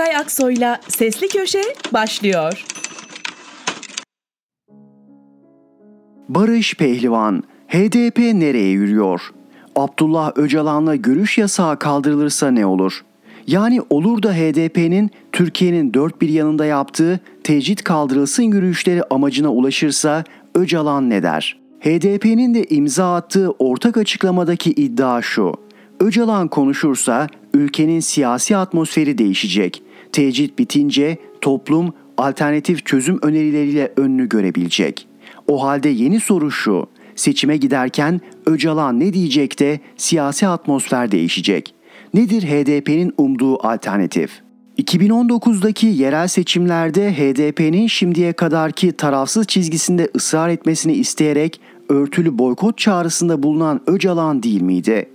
Tokay Aksoy'la Sesli Köşe başlıyor. Barış Pehlivan, HDP nereye yürüyor? Abdullah Öcalan'la görüş yasağı kaldırılırsa ne olur? Yani olur da HDP'nin Türkiye'nin dört bir yanında yaptığı tecrit kaldırılsın yürüyüşleri amacına ulaşırsa Öcalan ne der? HDP'nin de imza attığı ortak açıklamadaki iddia şu. Öcalan konuşursa ülkenin siyasi atmosferi değişecek. Tecrit bitince toplum alternatif çözüm önerileriyle önünü görebilecek. O halde yeni soru şu. Seçime giderken Öcalan ne diyecek de siyasi atmosfer değişecek. Nedir HDP'nin umduğu alternatif? 2019'daki yerel seçimlerde HDP'nin şimdiye kadarki tarafsız çizgisinde ısrar etmesini isteyerek örtülü boykot çağrısında bulunan Öcalan değil miydi?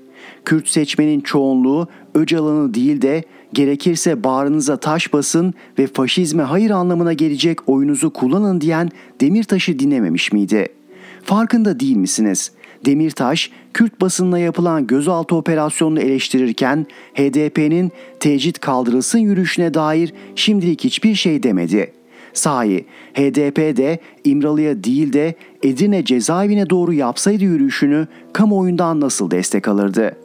Kürt seçmenin çoğunluğu Öcalan'ı değil de gerekirse bağrınıza taş basın ve faşizme hayır anlamına gelecek oyunuzu kullanın diyen Demirtaş'ı dinlememiş miydi? Farkında değil misiniz? Demirtaş, Kürt basınına yapılan gözaltı operasyonunu eleştirirken HDP'nin tecrit kaldırılsın yürüyüşüne dair şimdilik hiçbir şey demedi. Sahi HDP de İmralı'ya değil de Edirne cezaevine doğru yapsaydı yürüyüşünü kamuoyundan nasıl destek alırdı?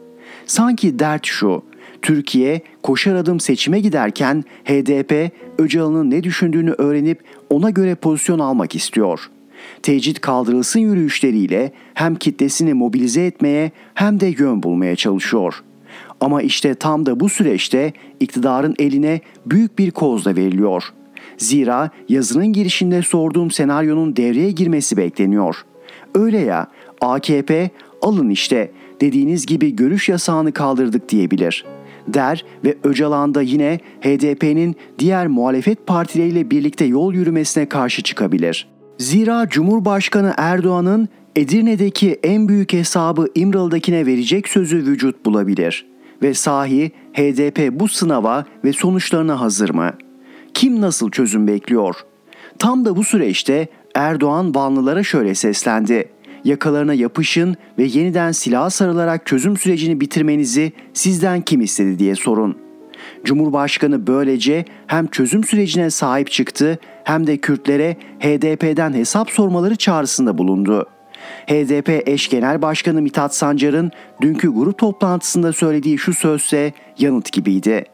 Sanki dert şu, Türkiye koşar adım seçime giderken HDP Öcalan'ın ne düşündüğünü öğrenip ona göre pozisyon almak istiyor. Tecrit kaldırılsın yürüyüşleriyle hem kitlesini mobilize etmeye hem de yön bulmaya çalışıyor. Ama işte tam da bu süreçte iktidarın eline büyük bir koz da veriliyor. Zira yazının girişinde sorduğum senaryonun devreye girmesi bekleniyor. Öyle ya AKP alın işte dediğiniz gibi görüş yasağını kaldırdık diyebilir.'' Der ve Öcalan da yine HDP'nin diğer muhalefet partileriyle birlikte yol yürümesine karşı çıkabilir. Zira Cumhurbaşkanı Erdoğan'ın Edirne'deki en büyük hesabı İmralı'dakine verecek sözü vücut bulabilir. Ve sahi HDP bu sınava ve sonuçlarına hazır mı? Kim nasıl çözüm bekliyor? Tam da bu süreçte Erdoğan Vanlılara şöyle seslendi yakalarına yapışın ve yeniden silah sarılarak çözüm sürecini bitirmenizi sizden kim istedi diye sorun. Cumhurbaşkanı böylece hem çözüm sürecine sahip çıktı hem de Kürtlere HDP'den hesap sormaları çağrısında bulundu. HDP eş genel başkanı Mithat Sancar'ın dünkü grup toplantısında söylediği şu sözse yanıt gibiydi.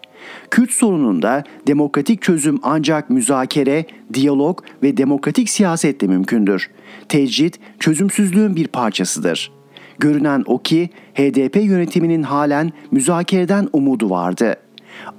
Kürt sorununda demokratik çözüm ancak müzakere, diyalog ve demokratik siyasetle mümkündür. Tecrit çözümsüzlüğün bir parçasıdır. Görünen o ki HDP yönetiminin halen müzakereden umudu vardı.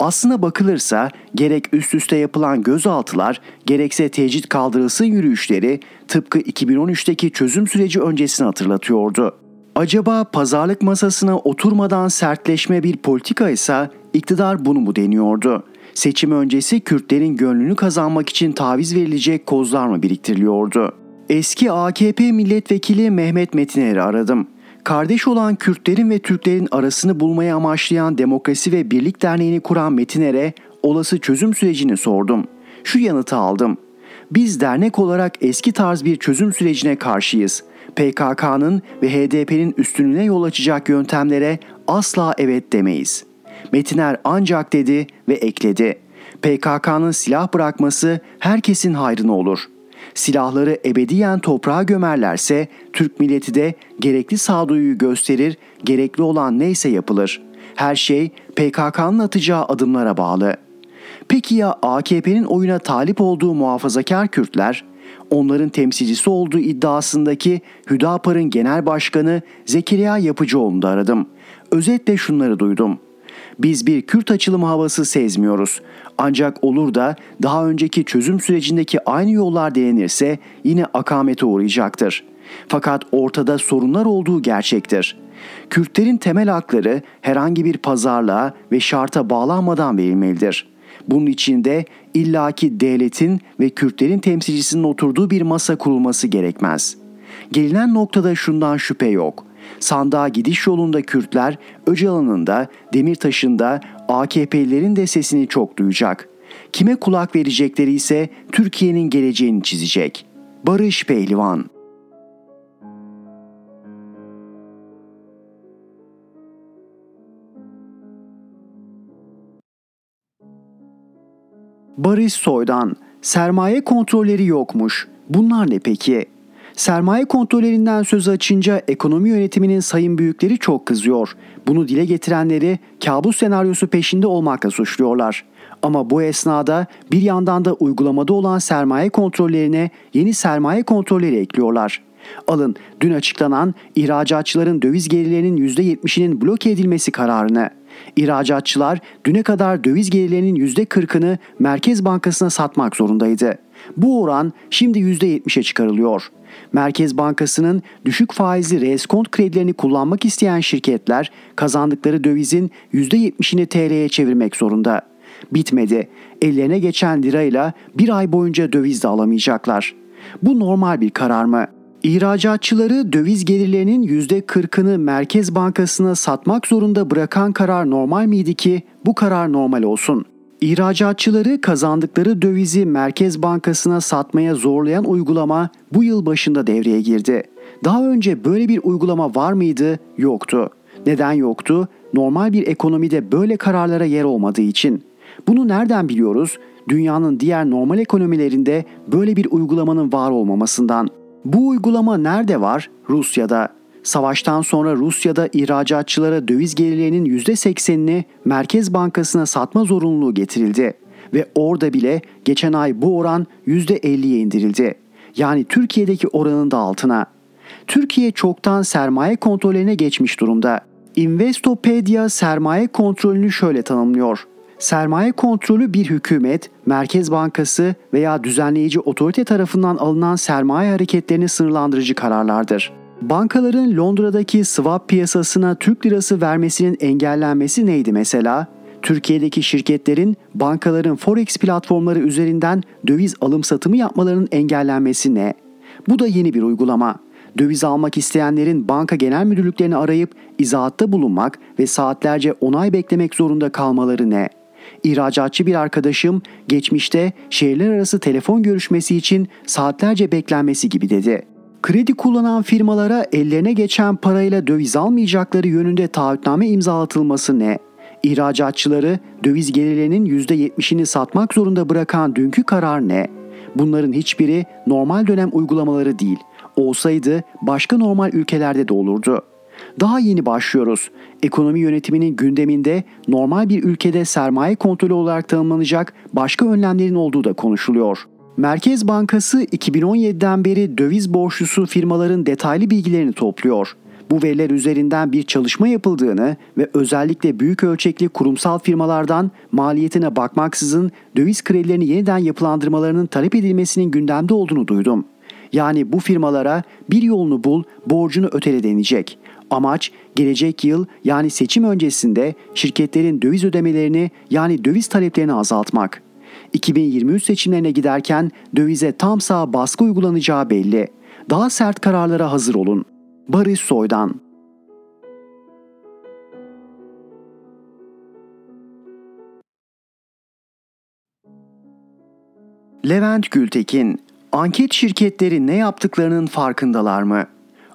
Aslına bakılırsa gerek üst üste yapılan gözaltılar gerekse tecrit kaldırılsın yürüyüşleri tıpkı 2013'teki çözüm süreci öncesini hatırlatıyordu. Acaba pazarlık masasına oturmadan sertleşme bir politika ise iktidar bunu mu deniyordu? Seçim öncesi Kürtlerin gönlünü kazanmak için taviz verilecek kozlar mı biriktiriliyordu? Eski AKP milletvekili Mehmet Metiner'i aradım. Kardeş olan Kürtlerin ve Türklerin arasını bulmaya amaçlayan Demokrasi ve Birlik Derneği'ni kuran Metiner'e olası çözüm sürecini sordum. Şu yanıtı aldım. Biz dernek olarak eski tarz bir çözüm sürecine karşıyız. PKK'nın ve HDP'nin üstünlüğüne yol açacak yöntemlere asla evet demeyiz. Metiner ancak dedi ve ekledi. PKK'nın silah bırakması herkesin hayrına olur. Silahları ebediyen toprağa gömerlerse Türk milleti de gerekli sağduyuyu gösterir, gerekli olan neyse yapılır. Her şey PKK'nın atacağı adımlara bağlı. Peki ya AKP'nin oyuna talip olduğu muhafazakar Kürtler? onların temsilcisi olduğu iddiasındaki Hüdapar'ın genel başkanı Zekeriya Yapıcıoğlu'nu da aradım. Özetle şunları duydum. Biz bir Kürt açılımı havası sezmiyoruz. Ancak olur da daha önceki çözüm sürecindeki aynı yollar denenirse yine akamete uğrayacaktır. Fakat ortada sorunlar olduğu gerçektir. Kürtlerin temel hakları herhangi bir pazarlığa ve şarta bağlanmadan verilmelidir. Bunun içinde illaki devletin ve Kürtlerin temsilcisinin oturduğu bir masa kurulması gerekmez. Gelinen noktada şundan şüphe yok. Sandığa gidiş yolunda Kürtler Öcalan'ın da Demirtaş'ın da AKP'lilerin de sesini çok duyacak. Kime kulak verecekleri ise Türkiye'nin geleceğini çizecek. Barış Pehlivan Barış Soy'dan sermaye kontrolleri yokmuş. Bunlar ne peki? Sermaye kontrollerinden söz açınca ekonomi yönetiminin sayın büyükleri çok kızıyor. Bunu dile getirenleri kabus senaryosu peşinde olmakla suçluyorlar. Ama bu esnada bir yandan da uygulamada olan sermaye kontrollerine yeni sermaye kontrolleri ekliyorlar. Alın dün açıklanan ihracatçıların döviz gelirlerinin %70'inin bloke edilmesi kararını. İhracatçılar düne kadar döviz gelirlerinin %40'ını Merkez Bankası'na satmak zorundaydı. Bu oran şimdi %70'e çıkarılıyor. Merkez Bankası'nın düşük faizli reskont kredilerini kullanmak isteyen şirketler kazandıkları dövizin %70'ini TL'ye çevirmek zorunda. Bitmedi. Ellerine geçen lirayla bir ay boyunca döviz de alamayacaklar. Bu normal bir karar mı? İhracatçıları döviz gelirlerinin %40'ını Merkez Bankası'na satmak zorunda bırakan karar normal miydi ki bu karar normal olsun? İhracatçıları kazandıkları dövizi Merkez Bankası'na satmaya zorlayan uygulama bu yıl başında devreye girdi. Daha önce böyle bir uygulama var mıydı? Yoktu. Neden yoktu? Normal bir ekonomide böyle kararlara yer olmadığı için. Bunu nereden biliyoruz? Dünyanın diğer normal ekonomilerinde böyle bir uygulamanın var olmamasından. Bu uygulama nerede var? Rusya'da. Savaştan sonra Rusya'da ihracatçılara döviz gelirlerinin %80'ini Merkez Bankası'na satma zorunluluğu getirildi ve orada bile geçen ay bu oran %50'ye indirildi. Yani Türkiye'deki oranın da altına. Türkiye çoktan sermaye kontrolüne geçmiş durumda. Investopedia sermaye kontrolünü şöyle tanımlıyor. Sermaye kontrolü bir hükümet, Merkez Bankası veya düzenleyici otorite tarafından alınan sermaye hareketlerini sınırlandırıcı kararlardır. Bankaların Londra'daki swap piyasasına Türk lirası vermesinin engellenmesi neydi mesela? Türkiye'deki şirketlerin bankaların forex platformları üzerinden döviz alım satımı yapmalarının engellenmesi ne? Bu da yeni bir uygulama. Döviz almak isteyenlerin banka genel müdürlüklerini arayıp izahatta bulunmak ve saatlerce onay beklemek zorunda kalmaları ne? İhracatçı bir arkadaşım geçmişte şehirler arası telefon görüşmesi için saatlerce beklenmesi gibi dedi. Kredi kullanan firmalara ellerine geçen parayla döviz almayacakları yönünde taahhütname imzalatılması ne? İhracatçıları döviz gelirlerinin %70'ini satmak zorunda bırakan dünkü karar ne? Bunların hiçbiri normal dönem uygulamaları değil. Olsaydı başka normal ülkelerde de olurdu. Daha yeni başlıyoruz. Ekonomi yönetiminin gündeminde normal bir ülkede sermaye kontrolü olarak tanımlanacak başka önlemlerin olduğu da konuşuluyor. Merkez Bankası 2017'den beri döviz borçlusu firmaların detaylı bilgilerini topluyor. Bu veriler üzerinden bir çalışma yapıldığını ve özellikle büyük ölçekli kurumsal firmalardan maliyetine bakmaksızın döviz kredilerini yeniden yapılandırmalarının talep edilmesinin gündemde olduğunu duydum. Yani bu firmalara bir yolunu bul, borcunu ötele denecek. Amaç gelecek yıl yani seçim öncesinde şirketlerin döviz ödemelerini yani döviz taleplerini azaltmak. 2023 seçimlerine giderken dövize tam sağ baskı uygulanacağı belli. Daha sert kararlara hazır olun. Barış Soydan Levent Gültekin, anket şirketleri ne yaptıklarının farkındalar mı?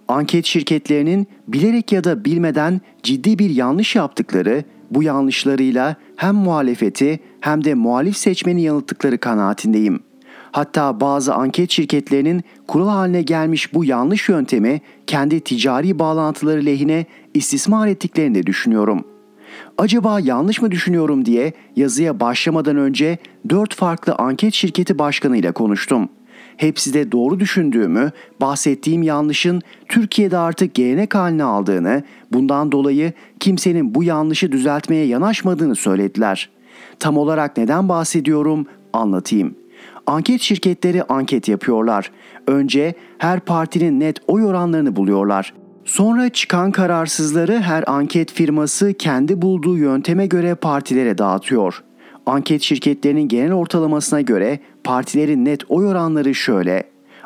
Anket şirketlerinin bilerek ya da bilmeden ciddi bir yanlış yaptıkları, bu yanlışlarıyla hem muhalefeti hem de muhalif seçmeni yanılttıkları kanaatindeyim. Hatta bazı anket şirketlerinin kural haline gelmiş bu yanlış yöntemi kendi ticari bağlantıları lehine istismar ettiklerini de düşünüyorum. Acaba yanlış mı düşünüyorum diye yazıya başlamadan önce dört farklı anket şirketi başkanıyla konuştum.'' Hepsi de doğru düşündüğümü, bahsettiğim yanlışın Türkiye'de artık gelenek haline aldığını, bundan dolayı kimsenin bu yanlışı düzeltmeye yanaşmadığını söylediler. Tam olarak neden bahsediyorum anlatayım. Anket şirketleri anket yapıyorlar. Önce her partinin net oy oranlarını buluyorlar. Sonra çıkan kararsızları her anket firması kendi bulduğu yönteme göre partilere dağıtıyor. Anket şirketlerinin genel ortalamasına göre partilerin net oy oranları şöyle.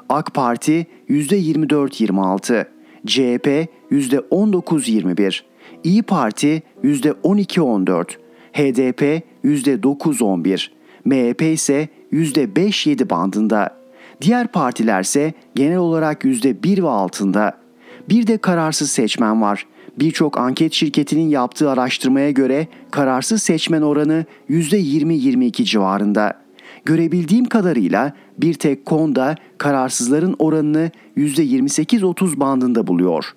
AK Parti %24-26, CHP %19-21, İyi Parti %12-14, HDP %9-11, MHP ise %5-7 bandında. Diğer partiler ise genel olarak %1 ve altında. Bir de kararsız seçmen var. Birçok anket şirketinin yaptığı araştırmaya göre kararsız seçmen oranı %20-22 civarında. Görebildiğim kadarıyla bir tek konda kararsızların oranını %28-30 bandında buluyor.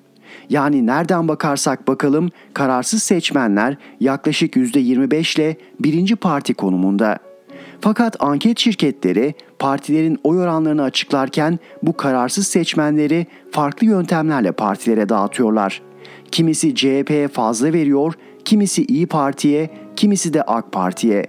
Yani nereden bakarsak bakalım kararsız seçmenler yaklaşık %25 ile birinci parti konumunda. Fakat anket şirketleri partilerin oy oranlarını açıklarken bu kararsız seçmenleri farklı yöntemlerle partilere dağıtıyorlar. Kimisi CHP'ye fazla veriyor, kimisi İyi Parti'ye, kimisi de AK Parti'ye.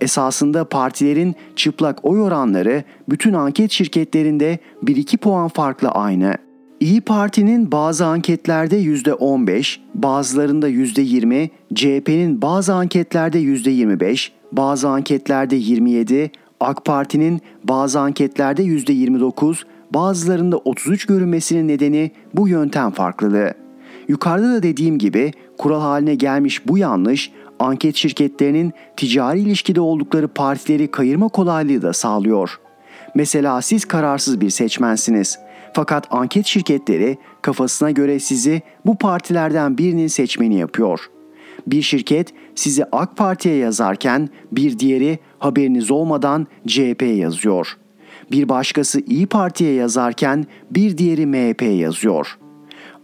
Esasında partilerin çıplak oy oranları bütün anket şirketlerinde 1-2 puan farklı aynı. İyi Parti'nin bazı anketlerde %15, bazılarında %20, CHP'nin bazı anketlerde %25, bazı anketlerde 27, AK Parti'nin bazı anketlerde %29, bazılarında 33 görünmesinin nedeni bu yöntem farklılığı. Yukarıda da dediğim gibi kural haline gelmiş bu yanlış anket şirketlerinin ticari ilişkide oldukları partileri kayırma kolaylığı da sağlıyor. Mesela siz kararsız bir seçmensiniz. Fakat anket şirketleri kafasına göre sizi bu partilerden birinin seçmeni yapıyor. Bir şirket sizi AK Parti'ye yazarken bir diğeri haberiniz olmadan CHP'ye yazıyor. Bir başkası İyi Parti'ye yazarken bir diğeri MHP'ye yazıyor.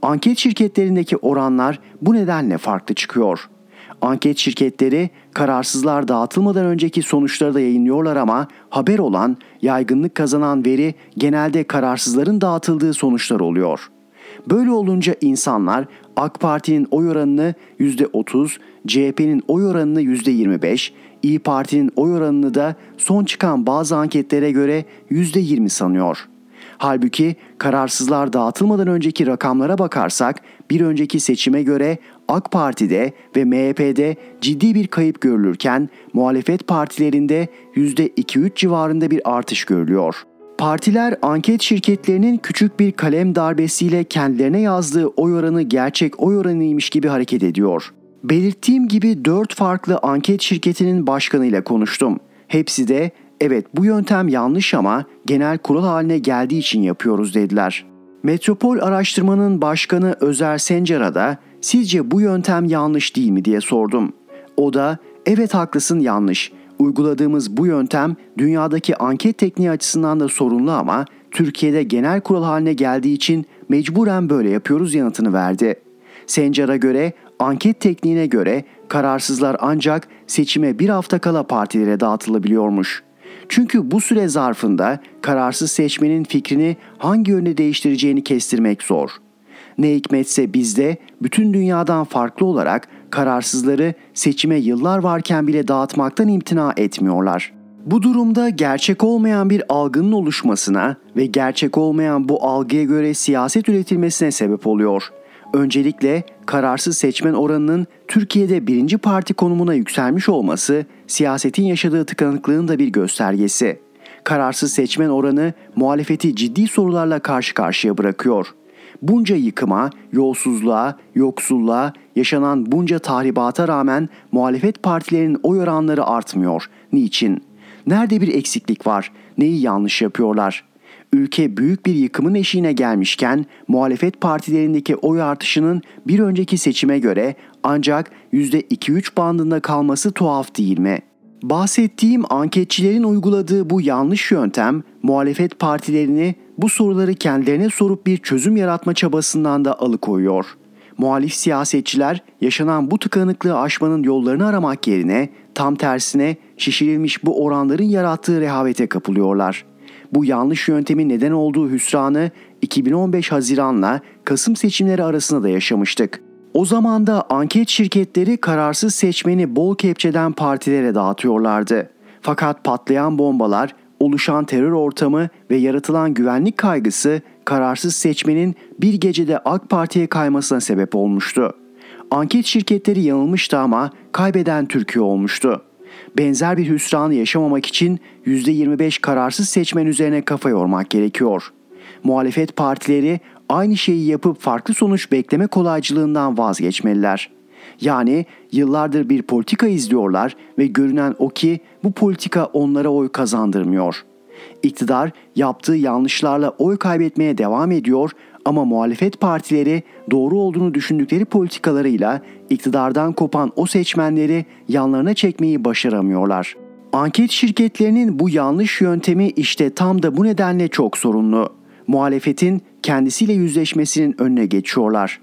Anket şirketlerindeki oranlar bu nedenle farklı çıkıyor.'' Anket şirketleri kararsızlar dağıtılmadan önceki sonuçları da yayınlıyorlar ama haber olan, yaygınlık kazanan veri genelde kararsızların dağıtıldığı sonuçlar oluyor. Böyle olunca insanlar AK Parti'nin oy oranını %30, CHP'nin oy oranını %25, İyi Parti'nin oy oranını da son çıkan bazı anketlere göre %20 sanıyor.'' Halbuki kararsızlar dağıtılmadan önceki rakamlara bakarsak bir önceki seçime göre AK Parti'de ve MHP'de ciddi bir kayıp görülürken muhalefet partilerinde %2-3 civarında bir artış görülüyor. Partiler anket şirketlerinin küçük bir kalem darbesiyle kendilerine yazdığı oy oranı gerçek oy oranıymış gibi hareket ediyor. Belirttiğim gibi 4 farklı anket şirketinin başkanıyla konuştum. Hepsi de evet bu yöntem yanlış ama genel kural haline geldiği için yapıyoruz dediler. Metropol Araştırma'nın başkanı Özer Sencer'a da sizce bu yöntem yanlış değil mi diye sordum. O da evet haklısın yanlış. Uyguladığımız bu yöntem dünyadaki anket tekniği açısından da sorunlu ama Türkiye'de genel kural haline geldiği için mecburen böyle yapıyoruz yanıtını verdi. Sencer'a göre anket tekniğine göre kararsızlar ancak seçime bir hafta kala partilere dağıtılabiliyormuş. Çünkü bu süre zarfında kararsız seçmenin fikrini hangi yönde değiştireceğini kestirmek zor. Ne hikmetse bizde bütün dünyadan farklı olarak kararsızları seçime yıllar varken bile dağıtmaktan imtina etmiyorlar. Bu durumda gerçek olmayan bir algının oluşmasına ve gerçek olmayan bu algıya göre siyaset üretilmesine sebep oluyor. Öncelikle kararsız seçmen oranının Türkiye'de birinci parti konumuna yükselmiş olması siyasetin yaşadığı tıkanıklığın da bir göstergesi. Kararsız seçmen oranı muhalefeti ciddi sorularla karşı karşıya bırakıyor. Bunca yıkıma, yolsuzluğa, yoksulluğa, yaşanan bunca tahribata rağmen muhalefet partilerinin oy oranları artmıyor. Niçin? Nerede bir eksiklik var? Neyi yanlış yapıyorlar? Ülke büyük bir yıkımın eşiğine gelmişken muhalefet partilerindeki oy artışının bir önceki seçime göre ancak %2-3 bandında kalması tuhaf değil mi? Bahsettiğim anketçilerin uyguladığı bu yanlış yöntem muhalefet partilerini bu soruları kendilerine sorup bir çözüm yaratma çabasından da alıkoyuyor. Muhalif siyasetçiler yaşanan bu tıkanıklığı aşmanın yollarını aramak yerine tam tersine şişirilmiş bu oranların yarattığı rehavete kapılıyorlar. Bu yanlış yöntemin neden olduğu hüsranı 2015 Haziran'la Kasım seçimleri arasında da yaşamıştık. O zaman da anket şirketleri kararsız seçmeni bol kepçeden partilere dağıtıyorlardı. Fakat patlayan bombalar, oluşan terör ortamı ve yaratılan güvenlik kaygısı kararsız seçmenin bir gecede AK Parti'ye kaymasına sebep olmuştu. Anket şirketleri yanılmıştı ama kaybeden Türkiye olmuştu. Benzer bir hüsranı yaşamamak için %25 kararsız seçmen üzerine kafa yormak gerekiyor. Muhalefet partileri aynı şeyi yapıp farklı sonuç bekleme kolaycılığından vazgeçmeliler. Yani yıllardır bir politika izliyorlar ve görünen o ki bu politika onlara oy kazandırmıyor. İktidar yaptığı yanlışlarla oy kaybetmeye devam ediyor ama muhalefet partileri doğru olduğunu düşündükleri politikalarıyla iktidardan kopan o seçmenleri yanlarına çekmeyi başaramıyorlar. Anket şirketlerinin bu yanlış yöntemi işte tam da bu nedenle çok sorunlu. Muhalefetin kendisiyle yüzleşmesinin önüne geçiyorlar.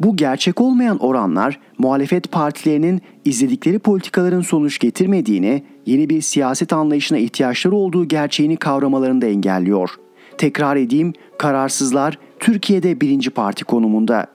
Bu gerçek olmayan oranlar muhalefet partilerinin izledikleri politikaların sonuç getirmediğini, yeni bir siyaset anlayışına ihtiyaçları olduğu gerçeğini kavramalarını da engelliyor. Tekrar edeyim, kararsızlar Türkiye'de birinci parti konumunda.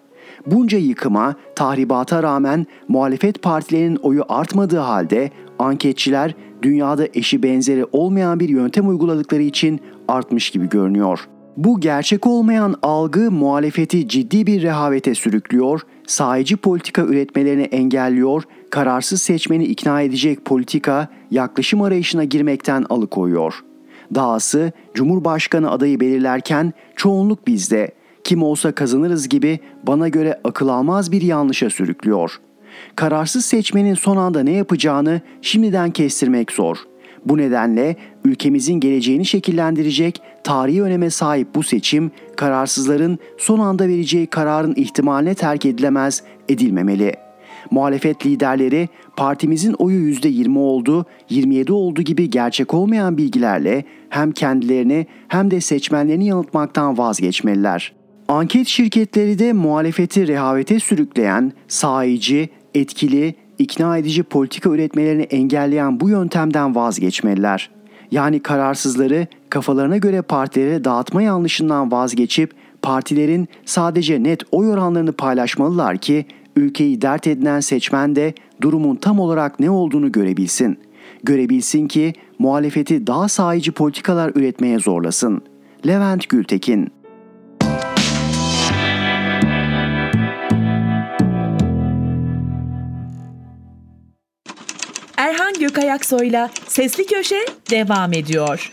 Bunca yıkıma, tahribata rağmen muhalefet partilerinin oyu artmadığı halde anketçiler dünyada eşi benzeri olmayan bir yöntem uyguladıkları için artmış gibi görünüyor. Bu gerçek olmayan algı muhalefeti ciddi bir rehavete sürüklüyor, sahici politika üretmelerini engelliyor, kararsız seçmeni ikna edecek politika, yaklaşım arayışına girmekten alıkoyuyor. Dahası Cumhurbaşkanı adayı belirlerken çoğunluk bizde, kim olsa kazanırız gibi bana göre akıl almaz bir yanlışa sürüklüyor. Kararsız seçmenin son anda ne yapacağını şimdiden kestirmek zor. Bu nedenle ülkemizin geleceğini şekillendirecek tarihi öneme sahip bu seçim kararsızların son anda vereceği kararın ihtimaline terk edilemez, edilmemeli. Muhalefet liderleri partimizin oyu %20 oldu, 27 oldu gibi gerçek olmayan bilgilerle hem kendilerini hem de seçmenlerini yanıltmaktan vazgeçmeliler. Anket şirketleri de muhalefeti rehavete sürükleyen, sahici, etkili, ikna edici politika üretmelerini engelleyen bu yöntemden vazgeçmeliler. Yani kararsızları kafalarına göre partilere dağıtma yanlışından vazgeçip partilerin sadece net oy oranlarını paylaşmalılar ki ülkeyi dert edinen seçmen de durumun tam olarak ne olduğunu görebilsin. Görebilsin ki muhalefeti daha sahici politikalar üretmeye zorlasın. Levent Gültekin Erhan Gökayaksoy'la Sesli Köşe devam ediyor.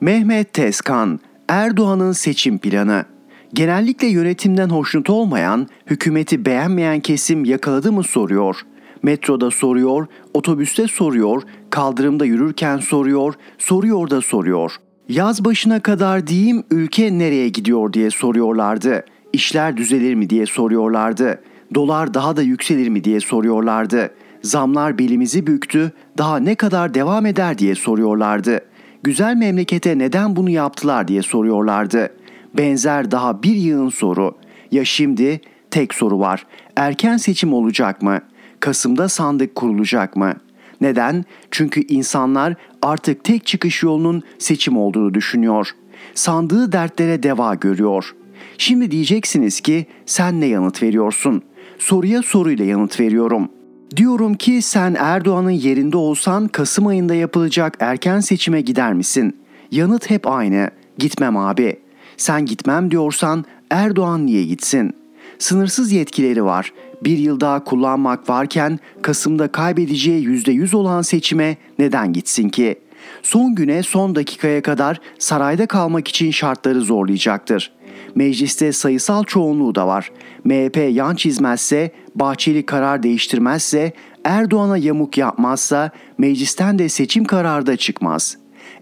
Mehmet Tezkan, Erdoğan'ın seçim planı. Genellikle yönetimden hoşnut olmayan, hükümeti beğenmeyen kesim yakaladı mı soruyor. Metroda soruyor, otobüste soruyor, kaldırımda yürürken soruyor, soruyor da soruyor. Yaz başına kadar diyeyim ülke nereye gidiyor diye soruyorlardı. İşler düzelir mi diye soruyorlardı. Dolar daha da yükselir mi diye soruyorlardı. Zamlar belimizi büktü, daha ne kadar devam eder diye soruyorlardı. Güzel memlekete neden bunu yaptılar diye soruyorlardı. Benzer daha bir yığın soru. Ya şimdi tek soru var. Erken seçim olacak mı? Kasım'da sandık kurulacak mı? Neden? Çünkü insanlar artık tek çıkış yolunun seçim olduğunu düşünüyor. Sandığı dertlere deva görüyor. Şimdi diyeceksiniz ki sen ne yanıt veriyorsun? Soruya soruyla yanıt veriyorum. Diyorum ki sen Erdoğan'ın yerinde olsan Kasım ayında yapılacak erken seçime gider misin? Yanıt hep aynı. Gitmem abi. Sen gitmem diyorsan Erdoğan niye gitsin? Sınırsız yetkileri var. Bir yıl daha kullanmak varken Kasım'da kaybedeceği %100 olan seçime neden gitsin ki? Son güne son dakikaya kadar sarayda kalmak için şartları zorlayacaktır. Mecliste sayısal çoğunluğu da var. MHP yan çizmezse, Bahçeli karar değiştirmezse, Erdoğan'a yamuk yapmazsa meclisten de seçim kararı da çıkmaz.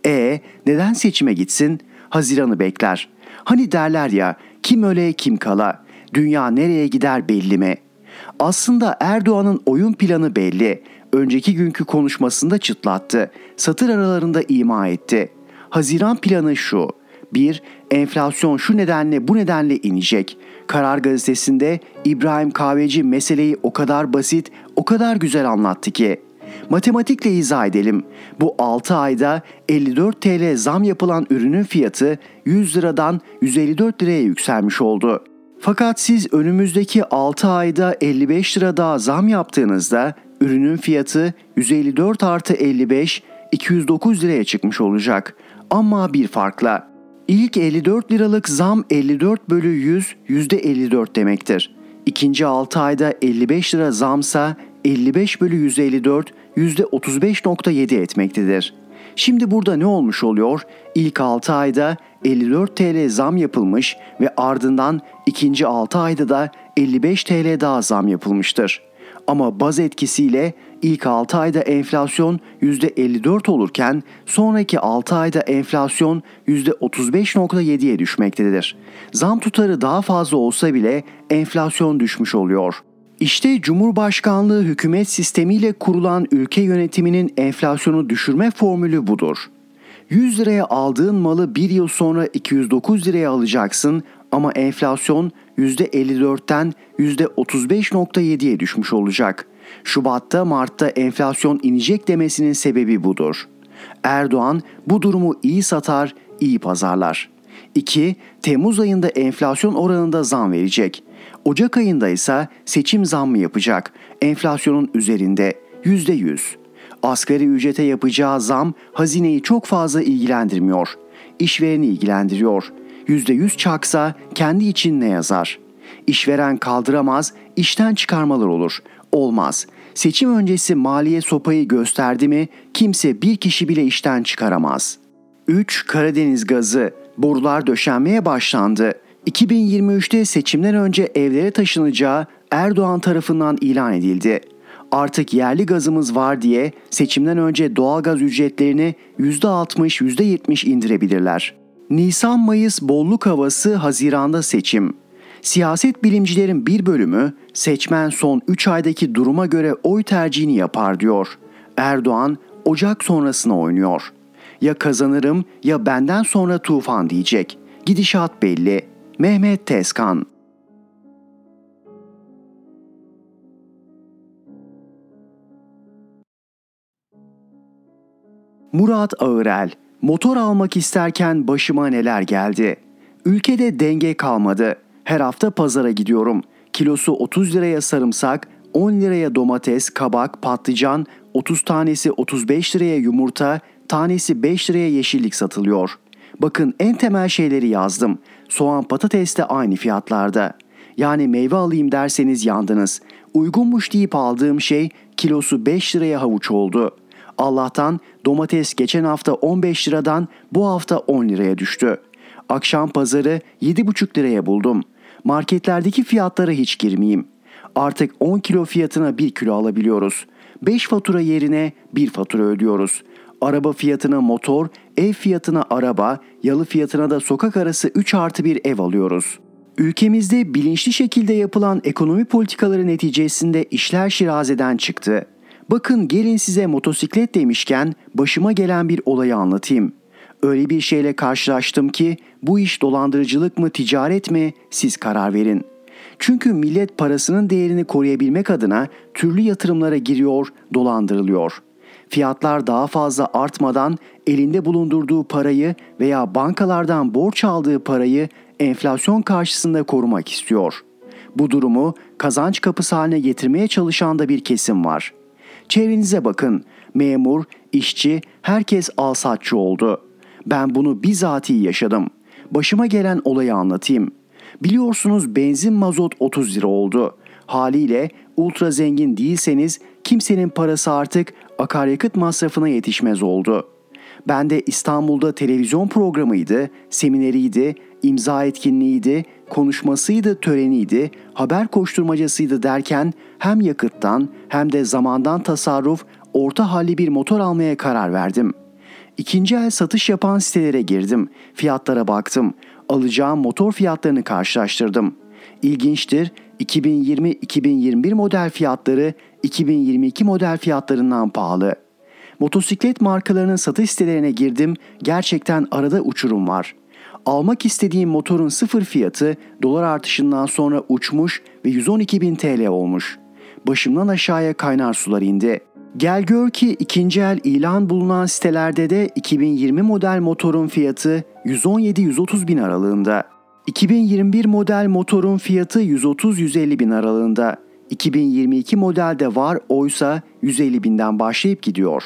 E neden seçime gitsin? Haziran'ı bekler. Hani derler ya kim öle kim kala. Dünya nereye gider belli mi? Aslında Erdoğan'ın oyun planı belli. Önceki günkü konuşmasında çıtlattı. Satır aralarında ima etti. Haziran planı şu. 1. Enflasyon şu nedenle bu nedenle inecek. Karar gazetesinde İbrahim Kahveci meseleyi o kadar basit, o kadar güzel anlattı ki. Matematikle izah edelim. Bu 6 ayda 54 TL zam yapılan ürünün fiyatı 100 liradan 154 liraya yükselmiş oldu. Fakat siz önümüzdeki 6 ayda 55 lira daha zam yaptığınızda ürünün fiyatı 154 artı 55 209 liraya çıkmış olacak. Ama bir farkla. İlk 54 liralık zam 54 bölü 100 %54 demektir. İkinci 6 ayda 55 lira zamsa 55 bölü 154 %35.7 etmektedir. Şimdi burada ne olmuş oluyor? İlk 6 ayda 54 TL zam yapılmış ve ardından ikinci 6 ayda da 55 TL daha zam yapılmıştır. Ama baz etkisiyle ilk 6 ayda enflasyon %54 olurken sonraki 6 ayda enflasyon %35.7'ye düşmektedir. Zam tutarı daha fazla olsa bile enflasyon düşmüş oluyor. İşte Cumhurbaşkanlığı hükümet sistemiyle kurulan ülke yönetiminin enflasyonu düşürme formülü budur. 100 liraya aldığın malı bir yıl sonra 209 liraya alacaksın ama enflasyon %54'ten %35.7'ye düşmüş olacak. Şubat'ta Mart'ta enflasyon inecek demesinin sebebi budur. Erdoğan bu durumu iyi satar, iyi pazarlar. 2. Temmuz ayında enflasyon oranında zam verecek. Ocak ayında ise seçim zammı yapacak. Enflasyonun üzerinde %100. Asgari ücrete yapacağı zam hazineyi çok fazla ilgilendirmiyor. İşvereni ilgilendiriyor. %100 çaksa kendi için ne yazar? İşveren kaldıramaz, işten çıkarmalar olur. Olmaz. Seçim öncesi maliye sopayı gösterdi mi kimse bir kişi bile işten çıkaramaz. 3. Karadeniz gazı. Borular döşenmeye başlandı. 2023'te seçimden önce evlere taşınacağı Erdoğan tarafından ilan edildi. Artık yerli gazımız var diye seçimden önce doğalgaz ücretlerini %60, %70 indirebilirler. Nisan-Mayıs bolluk havası Haziran'da seçim. Siyaset bilimcilerin bir bölümü seçmen son 3 aydaki duruma göre oy tercihini yapar diyor. Erdoğan Ocak sonrasına oynuyor. Ya kazanırım ya benden sonra tufan diyecek. Gidişat belli. Mehmet Tezkan Murat Ağırel Motor almak isterken başıma neler geldi. Ülkede denge kalmadı. Her hafta pazara gidiyorum. Kilosu 30 liraya sarımsak, 10 liraya domates, kabak, patlıcan, 30 tanesi 35 liraya yumurta, tanesi 5 liraya yeşillik satılıyor. Bakın en temel şeyleri yazdım. Soğan patates de aynı fiyatlarda. Yani meyve alayım derseniz yandınız. Uygunmuş deyip aldığım şey kilosu 5 liraya havuç oldu. Allah'tan domates geçen hafta 15 liradan bu hafta 10 liraya düştü. Akşam pazarı 7,5 liraya buldum. Marketlerdeki fiyatlara hiç girmeyeyim. Artık 10 kilo fiyatına 1 kilo alabiliyoruz. 5 fatura yerine 1 fatura ödüyoruz. Araba fiyatına motor, ev fiyatına araba, yalı fiyatına da sokak arası 3 artı 1 ev alıyoruz. Ülkemizde bilinçli şekilde yapılan ekonomi politikaları neticesinde işler şirazeden çıktı. Bakın gelin size motosiklet demişken başıma gelen bir olayı anlatayım. Öyle bir şeyle karşılaştım ki bu iş dolandırıcılık mı ticaret mi siz karar verin. Çünkü millet parasının değerini koruyabilmek adına türlü yatırımlara giriyor, dolandırılıyor. Fiyatlar daha fazla artmadan elinde bulundurduğu parayı veya bankalardan borç aldığı parayı enflasyon karşısında korumak istiyor. Bu durumu kazanç kapısı haline getirmeye çalışan da bir kesim var. Çevrenize bakın. Memur, işçi, herkes alsatçı oldu. Ben bunu bizatihi yaşadım. Başıma gelen olayı anlatayım. Biliyorsunuz benzin mazot 30 lira oldu. Haliyle ultra zengin değilseniz kimsenin parası artık akaryakıt masrafına yetişmez oldu. Ben de İstanbul'da televizyon programıydı, semineriydi, imza etkinliğiydi, konuşmasıydı, töreniydi, haber koşturmacasıydı derken hem yakıttan hem de zamandan tasarruf orta halli bir motor almaya karar verdim. İkinci el satış yapan sitelere girdim, fiyatlara baktım, alacağım motor fiyatlarını karşılaştırdım. İlginçtir, 2020-2021 model fiyatları 2022 model fiyatlarından pahalı. Motosiklet markalarının satış sitelerine girdim, gerçekten arada uçurum var.'' Almak istediğim motorun sıfır fiyatı dolar artışından uçmuş uçmuş ve 112 bin TL olmuş. Başımdan aşağıya kaynar sular indi. Gel gör ki ikinci el ilan bulunan sitelerde de 2020 model motorun fiyatı 117-130 bin aralığında. 2021 model motorun fiyatı 130-150 bin aralığında. 2022 modelde var oysa 150 binden başlayıp gidiyor.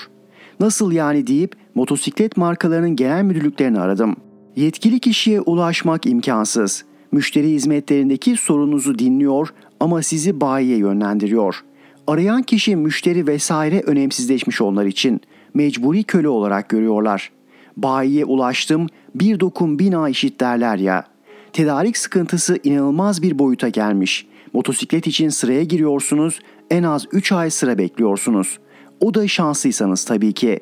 Nasıl yani deyip motosiklet markalarının genel müdürlüklerini aradım. Yetkili kişiye ulaşmak imkansız. Müşteri hizmetlerindeki sorunuzu dinliyor ama sizi bayiye yönlendiriyor. Arayan kişi müşteri vesaire önemsizleşmiş onlar için. Mecburi köle olarak görüyorlar. Bayiye ulaştım, bir dokun bina işit derler ya. Tedarik sıkıntısı inanılmaz bir boyuta gelmiş. Motosiklet için sıraya giriyorsunuz, en az 3 ay sıra bekliyorsunuz. O da şanslıysanız tabii ki.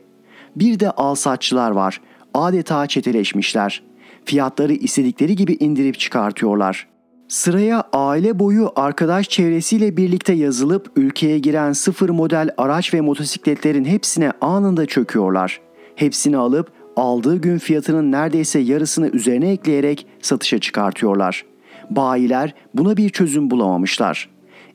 Bir de alsatçılar var adeta çeteleşmişler. Fiyatları istedikleri gibi indirip çıkartıyorlar. Sıraya aile boyu arkadaş çevresiyle birlikte yazılıp ülkeye giren sıfır model araç ve motosikletlerin hepsine anında çöküyorlar. Hepsini alıp aldığı gün fiyatının neredeyse yarısını üzerine ekleyerek satışa çıkartıyorlar. Bayiler buna bir çözüm bulamamışlar.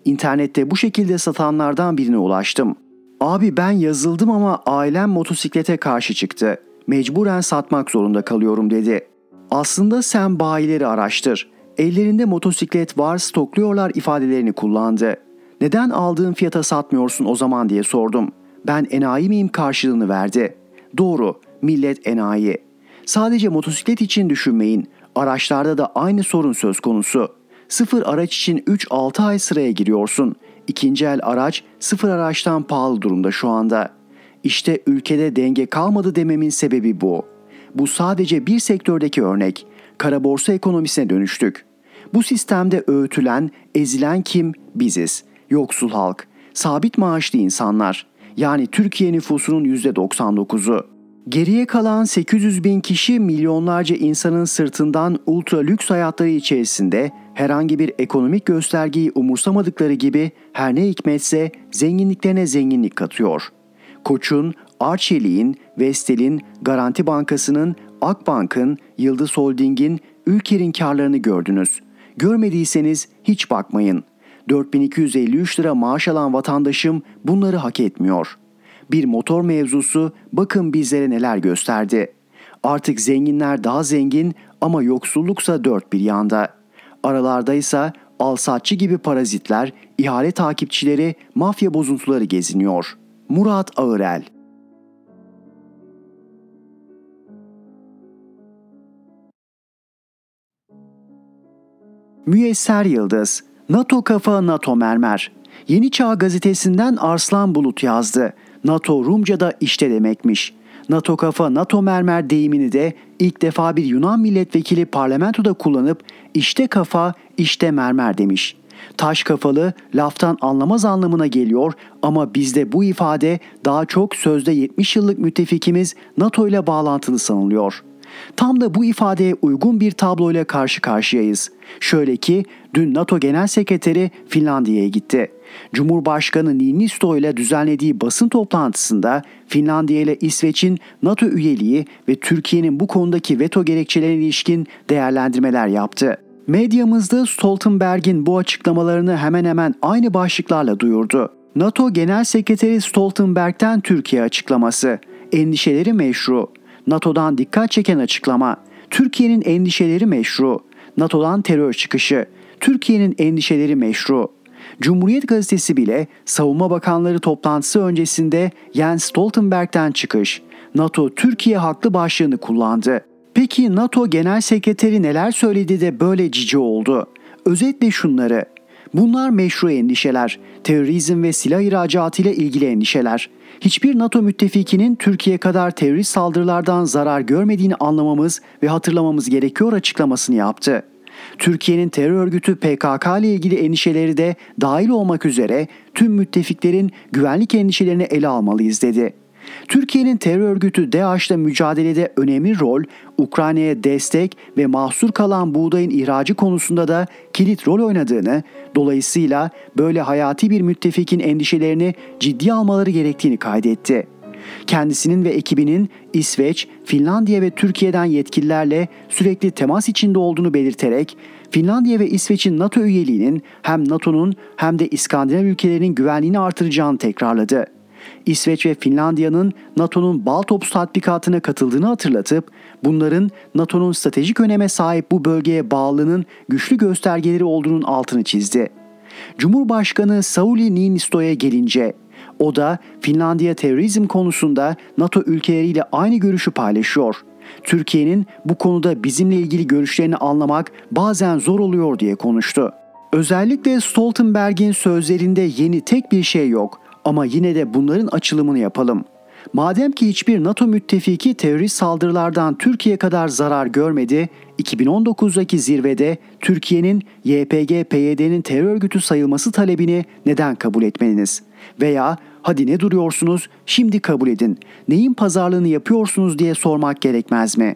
İnternette bu şekilde satanlardan birine ulaştım. Abi ben yazıldım ama ailem motosiklete karşı çıktı. Mecburen satmak zorunda kalıyorum dedi. Aslında sen bayileri araştır. Ellerinde motosiklet var stokluyorlar ifadelerini kullandı. Neden aldığın fiyata satmıyorsun o zaman diye sordum. Ben enayi miyim karşılığını verdi. Doğru, millet enayi. Sadece motosiklet için düşünmeyin. Araçlarda da aynı sorun söz konusu. Sıfır araç için 3-6 ay sıraya giriyorsun. İkinci el araç sıfır araçtan pahalı durumda şu anda. İşte ülkede denge kalmadı dememin sebebi bu. Bu sadece bir sektördeki örnek. Kara borsa ekonomisine dönüştük. Bu sistemde öğütülen, ezilen kim? Biziz. Yoksul halk. Sabit maaşlı insanlar. Yani Türkiye nüfusunun %99'u. Geriye kalan 800 bin kişi milyonlarca insanın sırtından ultra lüks hayatları içerisinde herhangi bir ekonomik göstergeyi umursamadıkları gibi her ne hikmetse zenginliklerine zenginlik katıyor. Koç'un, Arçelik'in, Vestel'in, Garanti Bankası'nın, Akbank'ın, Yıldız Holding'in, Ülker'in karlarını gördünüz. Görmediyseniz hiç bakmayın. 4253 lira maaş alan vatandaşım bunları hak etmiyor. Bir motor mevzusu bakın bizlere neler gösterdi. Artık zenginler daha zengin ama yoksulluksa dört bir yanda. Aralardaysa alsatçı gibi parazitler, ihale takipçileri, mafya bozuntuları geziniyor. Murat Ağırel Müyesser Yıldız NATO kafa NATO mermer. Yeni Çağ gazetesinden Arslan Bulut yazdı. NATO Rumca'da işte demekmiş. NATO kafa NATO mermer deyimini de ilk defa bir Yunan milletvekili parlamentoda kullanıp işte kafa işte mermer demiş. Taş kafalı laftan anlamaz anlamına geliyor ama bizde bu ifade daha çok sözde 70 yıllık müttefikimiz NATO ile bağlantılı sanılıyor.'' Tam da bu ifadeye uygun bir tabloyla karşı karşıyayız. Şöyle ki dün NATO Genel Sekreteri Finlandiya'ya gitti. Cumhurbaşkanı Niinisto ile düzenlediği basın toplantısında Finlandiya ile İsveç'in NATO üyeliği ve Türkiye'nin bu konudaki veto gerekçelerine ilişkin değerlendirmeler yaptı. Medyamızda Stoltenberg'in bu açıklamalarını hemen hemen aynı başlıklarla duyurdu. NATO Genel Sekreteri Stoltenberg'ten Türkiye açıklaması. Endişeleri meşru. NATO'dan dikkat çeken açıklama. Türkiye'nin endişeleri meşru. NATO'dan terör çıkışı. Türkiye'nin endişeleri meşru. Cumhuriyet Gazetesi bile Savunma Bakanları toplantısı öncesinde Jens Stoltenberg'den çıkış. NATO Türkiye haklı başlığını kullandı. Peki NATO Genel Sekreteri neler söyledi de böyle cici oldu? Özetle şunları. Bunlar meşru endişeler. Terörizm ve silah ihracatı ile ilgili endişeler. Hiçbir NATO müttefikinin Türkiye kadar terörist saldırılardan zarar görmediğini anlamamız ve hatırlamamız gerekiyor açıklamasını yaptı. Türkiye'nin terör örgütü PKK ile ilgili endişeleri de dahil olmak üzere tüm müttefiklerin güvenlik endişelerini ele almalıyız dedi. Türkiye'nin terör örgütü DAEŞ'la mücadelede önemli rol, Ukrayna'ya destek ve mahsur kalan buğdayın ihracı konusunda da kilit rol oynadığını, dolayısıyla böyle hayati bir müttefikin endişelerini ciddiye almaları gerektiğini kaydetti. Kendisinin ve ekibinin İsveç, Finlandiya ve Türkiye'den yetkililerle sürekli temas içinde olduğunu belirterek Finlandiya ve İsveç'in NATO üyeliğinin hem NATO'nun hem de İskandinav ülkelerinin güvenliğini artıracağını tekrarladı. İsveç ve Finlandiya'nın NATO'nun Baltops tatbikatına katıldığını hatırlatıp bunların NATO'nun stratejik öneme sahip bu bölgeye bağlılığının güçlü göstergeleri olduğunun altını çizdi. Cumhurbaşkanı Sauli Niinisto'ya gelince o da Finlandiya terörizm konusunda NATO ülkeleriyle aynı görüşü paylaşıyor. Türkiye'nin bu konuda bizimle ilgili görüşlerini anlamak bazen zor oluyor diye konuştu. Özellikle Stoltenberg'in sözlerinde yeni tek bir şey yok. Ama yine de bunların açılımını yapalım. Madem ki hiçbir NATO müttefiki terörist saldırılardan Türkiye kadar zarar görmedi, 2019'daki zirvede Türkiye'nin YPG-PYD'nin terör örgütü sayılması talebini neden kabul etmediniz? Veya hadi ne duruyorsunuz şimdi kabul edin, neyin pazarlığını yapıyorsunuz diye sormak gerekmez mi?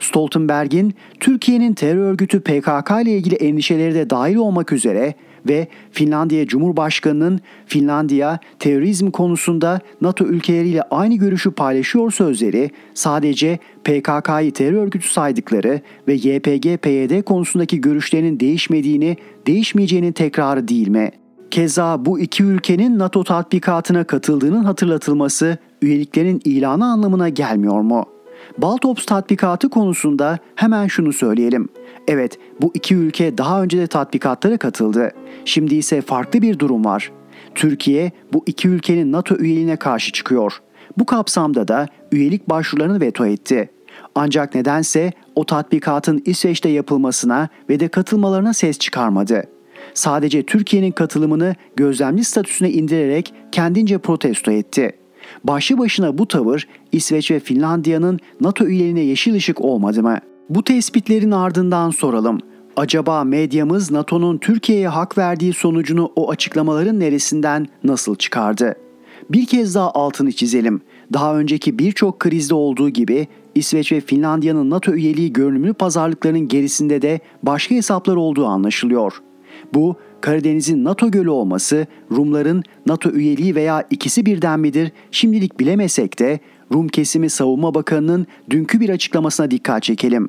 Stoltenberg'in Türkiye'nin terör örgütü PKK ile ilgili endişeleri de dahil olmak üzere ve Finlandiya Cumhurbaşkanı'nın Finlandiya terörizm konusunda NATO ülkeleriyle aynı görüşü paylaşıyor sözleri sadece PKK'yı terör örgütü saydıkları ve YPG-PYD konusundaki görüşlerinin değişmediğini, değişmeyeceğinin tekrarı değil mi? Keza bu iki ülkenin NATO tatbikatına katıldığının hatırlatılması üyeliklerin ilanı anlamına gelmiyor mu? Baltops tatbikatı konusunda hemen şunu söyleyelim. Evet, bu iki ülke daha önce de tatbikatlara katıldı. Şimdi ise farklı bir durum var. Türkiye bu iki ülkenin NATO üyeliğine karşı çıkıyor. Bu kapsamda da üyelik başvurularını veto etti. Ancak nedense o tatbikatın İsveç'te yapılmasına ve de katılmalarına ses çıkarmadı. Sadece Türkiye'nin katılımını gözlemci statüsüne indirerek kendince protesto etti. Başlı başına bu tavır İsveç ve Finlandiya'nın NATO üyeliğine yeşil ışık olmadı mı? Bu tespitlerin ardından soralım. Acaba medyamız NATO'nun Türkiye'ye hak verdiği sonucunu o açıklamaların neresinden nasıl çıkardı? Bir kez daha altını çizelim. Daha önceki birçok krizde olduğu gibi İsveç ve Finlandiya'nın NATO üyeliği görünümlü pazarlıklarının gerisinde de başka hesaplar olduğu anlaşılıyor. Bu Karadeniz'in NATO gölü olması, Rumların NATO üyeliği veya ikisi birden midir şimdilik bilemesek de Rum kesimi savunma bakanının dünkü bir açıklamasına dikkat çekelim.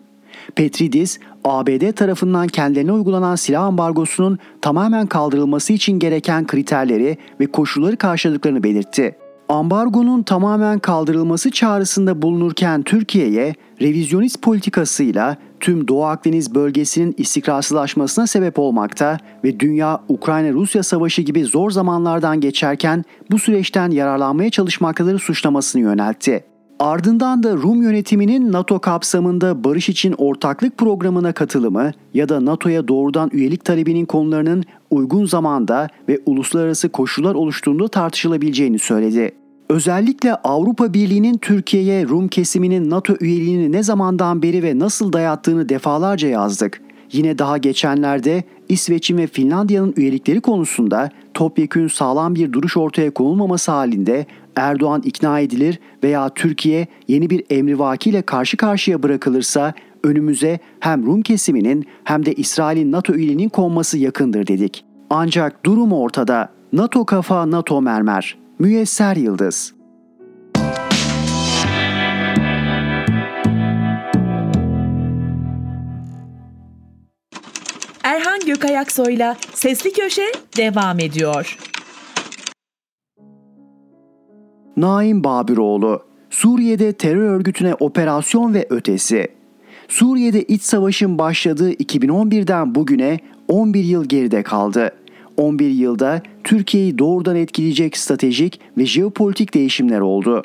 Petridis, ABD tarafından kendilerine uygulanan silah ambargosunun tamamen kaldırılması için gereken kriterleri ve koşulları karşıladıklarını belirtti. Ambargonun tamamen kaldırılması çağrısında bulunurken Türkiye'ye revizyonist politikasıyla tüm Doğu Akdeniz bölgesinin istikrarsızlaşmasına sebep olmakta ve dünya Ukrayna-Rusya savaşı gibi zor zamanlardan geçerken bu süreçten yararlanmaya çalışmaktadır suçlamasını yöneltti. Ardından da Rum yönetiminin NATO kapsamında barış için ortaklık programına katılımı ya da NATO'ya doğrudan üyelik talebinin konularının uygun zamanda ve uluslararası koşullar oluştuğunda tartışılabileceğini söyledi. Özellikle Avrupa Birliği'nin Türkiye'ye Rum kesiminin NATO üyeliğini ne zamandan beri ve nasıl dayattığını defalarca yazdık. Yine daha geçenlerde İsveç'in ve Finlandiya'nın üyelikleri konusunda topyekün sağlam bir duruş ortaya konulmaması halinde Erdoğan ikna edilir veya Türkiye yeni bir emrivaki ile karşı karşıya bırakılırsa önümüze hem Rum kesiminin hem de İsrail'in NATO üyeliğinin konması yakındır dedik. Ancak durum ortada. NATO kafa, NATO mermer. Müyesser Yıldız Erhan Gökayaksoy'la Sesli Köşe devam ediyor. Naim Babiroğlu, Suriye'de terör örgütüne operasyon ve ötesi. Suriye'de iç savaşın başladığı 2011'den bugüne 11 yıl geride kaldı. 11 yılda Türkiye'yi doğrudan etkileyecek stratejik ve jeopolitik değişimler oldu.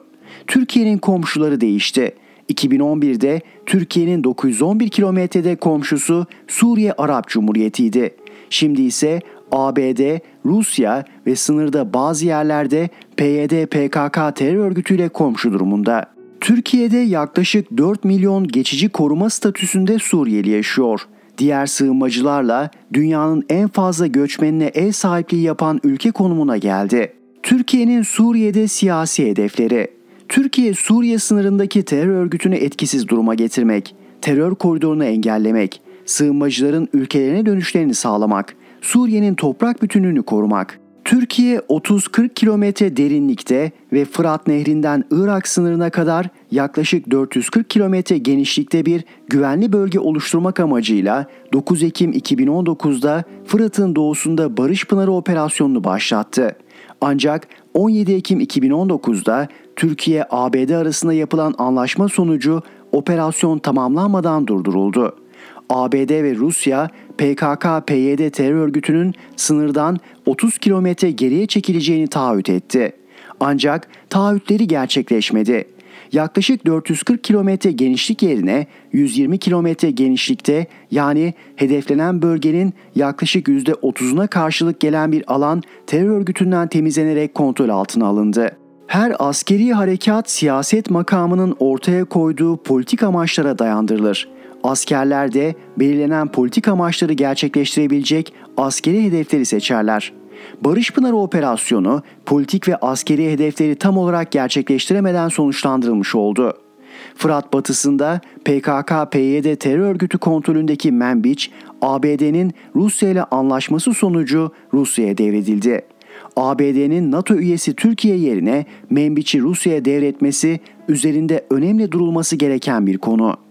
Türkiye'nin komşuları değişti. 2011'de Türkiye'nin 911 kilometrede komşusu Suriye Arap Cumhuriyeti'ydi. Şimdi ise ABD, Rusya ve sınırda bazı yerlerde PYD-PKK terör örgütüyle komşu durumunda. Türkiye'de yaklaşık 4 milyon geçici koruma statüsünde Suriyeli yaşıyor. Diğer sığınmacılarla dünyanın en fazla göçmenine ev sahipliği yapan ülke konumuna geldi. Türkiye'nin Suriye'de siyasi hedefleri Türkiye Suriye sınırındaki terör örgütünü etkisiz duruma getirmek, terör koridorunu engellemek, sığınmacıların ülkelerine dönüşlerini sağlamak, Suriye'nin toprak bütünlüğünü korumak. Türkiye 30-40 kilometre derinlikte ve Fırat Nehri'nden Irak sınırına kadar yaklaşık 440 kilometre genişlikte bir güvenli bölge oluşturmak amacıyla 9 Ekim 2019'da Fırat'ın doğusunda Barış Pınarı operasyonunu başlattı. Ancak 17 Ekim 2019'da Türkiye-ABD arasında yapılan anlaşma sonucu operasyon tamamlanmadan durduruldu. ABD ve Rusya PKK-PYD terör örgütünün sınırdan 30 kilometre geriye çekileceğini taahhüt etti. Ancak taahhütleri gerçekleşmedi. Yaklaşık 440 kilometre genişlik yerine 120 kilometre genişlikte yani hedeflenen bölgenin yaklaşık %30'una karşılık gelen bir alan terör örgütünden temizlenerek kontrol altına alındı. Her askeri harekat siyaset makamının ortaya koyduğu politik amaçlara dayandırılır. Askerler de belirlenen politik amaçları gerçekleştirebilecek askeri hedefleri seçerler. Barış Pınarı operasyonu politik ve askeri hedefleri tam olarak gerçekleştiremeden sonuçlandırılmış oldu. Fırat batısında PKK-PYD terör örgütü kontrolündeki Menbiç, ABD'nin Rusya ile anlaşması sonucu Rusya'ya devredildi. ABD'nin NATO üyesi Türkiye yerine Menbiç'i Rusya'ya devretmesi üzerinde önemli durulması gereken bir konu.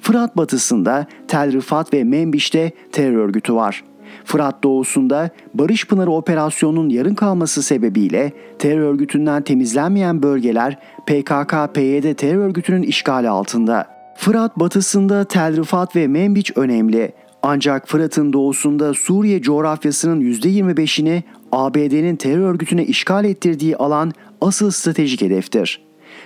Fırat batısında Tel Rifat ve Menbiş'te terör örgütü var. Fırat doğusunda Barış Pınarı operasyonunun yarın kalması sebebiyle terör örgütünden temizlenmeyen bölgeler PKK-PYD terör örgütünün işgali altında. Fırat batısında Tel Rifat ve Menbiç önemli. Ancak Fırat'ın doğusunda Suriye coğrafyasının %25'ini ABD'nin terör örgütüne işgal ettirdiği alan asıl stratejik hedeftir.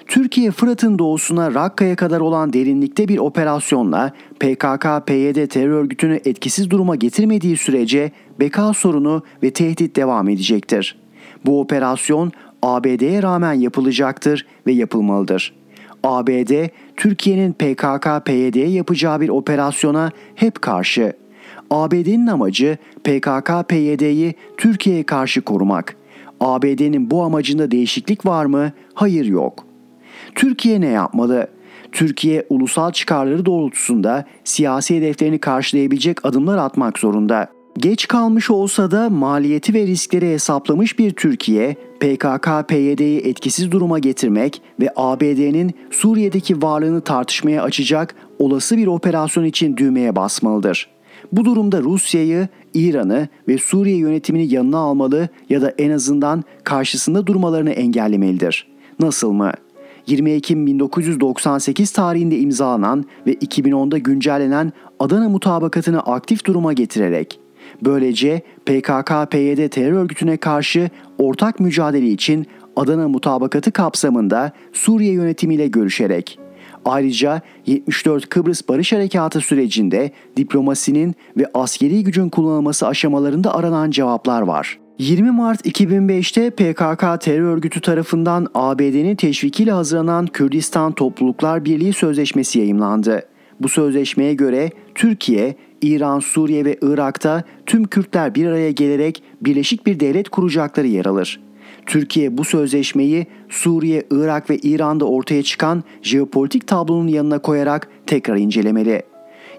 Türkiye Fırat'ın doğusuna Rakka'ya kadar olan derinlikte bir operasyonla PKK-PYD terör örgütünü etkisiz duruma getirmediği sürece beka sorunu ve tehdit devam edecektir. Bu operasyon ABD'ye rağmen yapılacaktır ve yapılmalıdır. ABD, Türkiye'nin PKK-PYD'ye yapacağı bir operasyona hep karşı. ABD'nin amacı PKK-PYD'yi Türkiye'ye karşı korumak. ABD'nin bu amacında değişiklik var mı? Hayır yok. Türkiye ne yapmalı? Türkiye ulusal çıkarları doğrultusunda siyasi hedeflerini karşılayabilecek adımlar atmak zorunda. Geç kalmış olsa da maliyeti ve riskleri hesaplamış bir Türkiye, PKK-PYD'yi etkisiz duruma getirmek ve ABD'nin Suriye'deki varlığını tartışmaya açacak olası bir operasyon için düğmeye basmalıdır. Bu durumda Rusya'yı, İran'ı ve Suriye yönetimini yanına almalı ya da en azından karşısında durmalarını engellemelidir. Nasıl mı? 20 Ekim 1998 tarihinde imzalanan ve 2010'da güncellenen Adana mutabakatını aktif duruma getirerek böylece PKK-PYD terör örgütüne karşı ortak mücadele için Adana mutabakatı kapsamında Suriye yönetimiyle görüşerek Ayrıca 74 Kıbrıs Barış Harekatı sürecinde diplomasinin ve askeri gücün kullanılması aşamalarında aranan cevaplar var. 20 Mart 2005'te PKK terör örgütü tarafından ABD'nin teşvikiyle hazırlanan Kürdistan Topluluklar Birliği Sözleşmesi yayımlandı. Bu sözleşmeye göre Türkiye, İran, Suriye ve Irak'ta tüm Kürtler bir araya gelerek birleşik bir devlet kuracakları yer alır. Türkiye bu sözleşmeyi Suriye, Irak ve İran'da ortaya çıkan jeopolitik tablonun yanına koyarak tekrar incelemeli.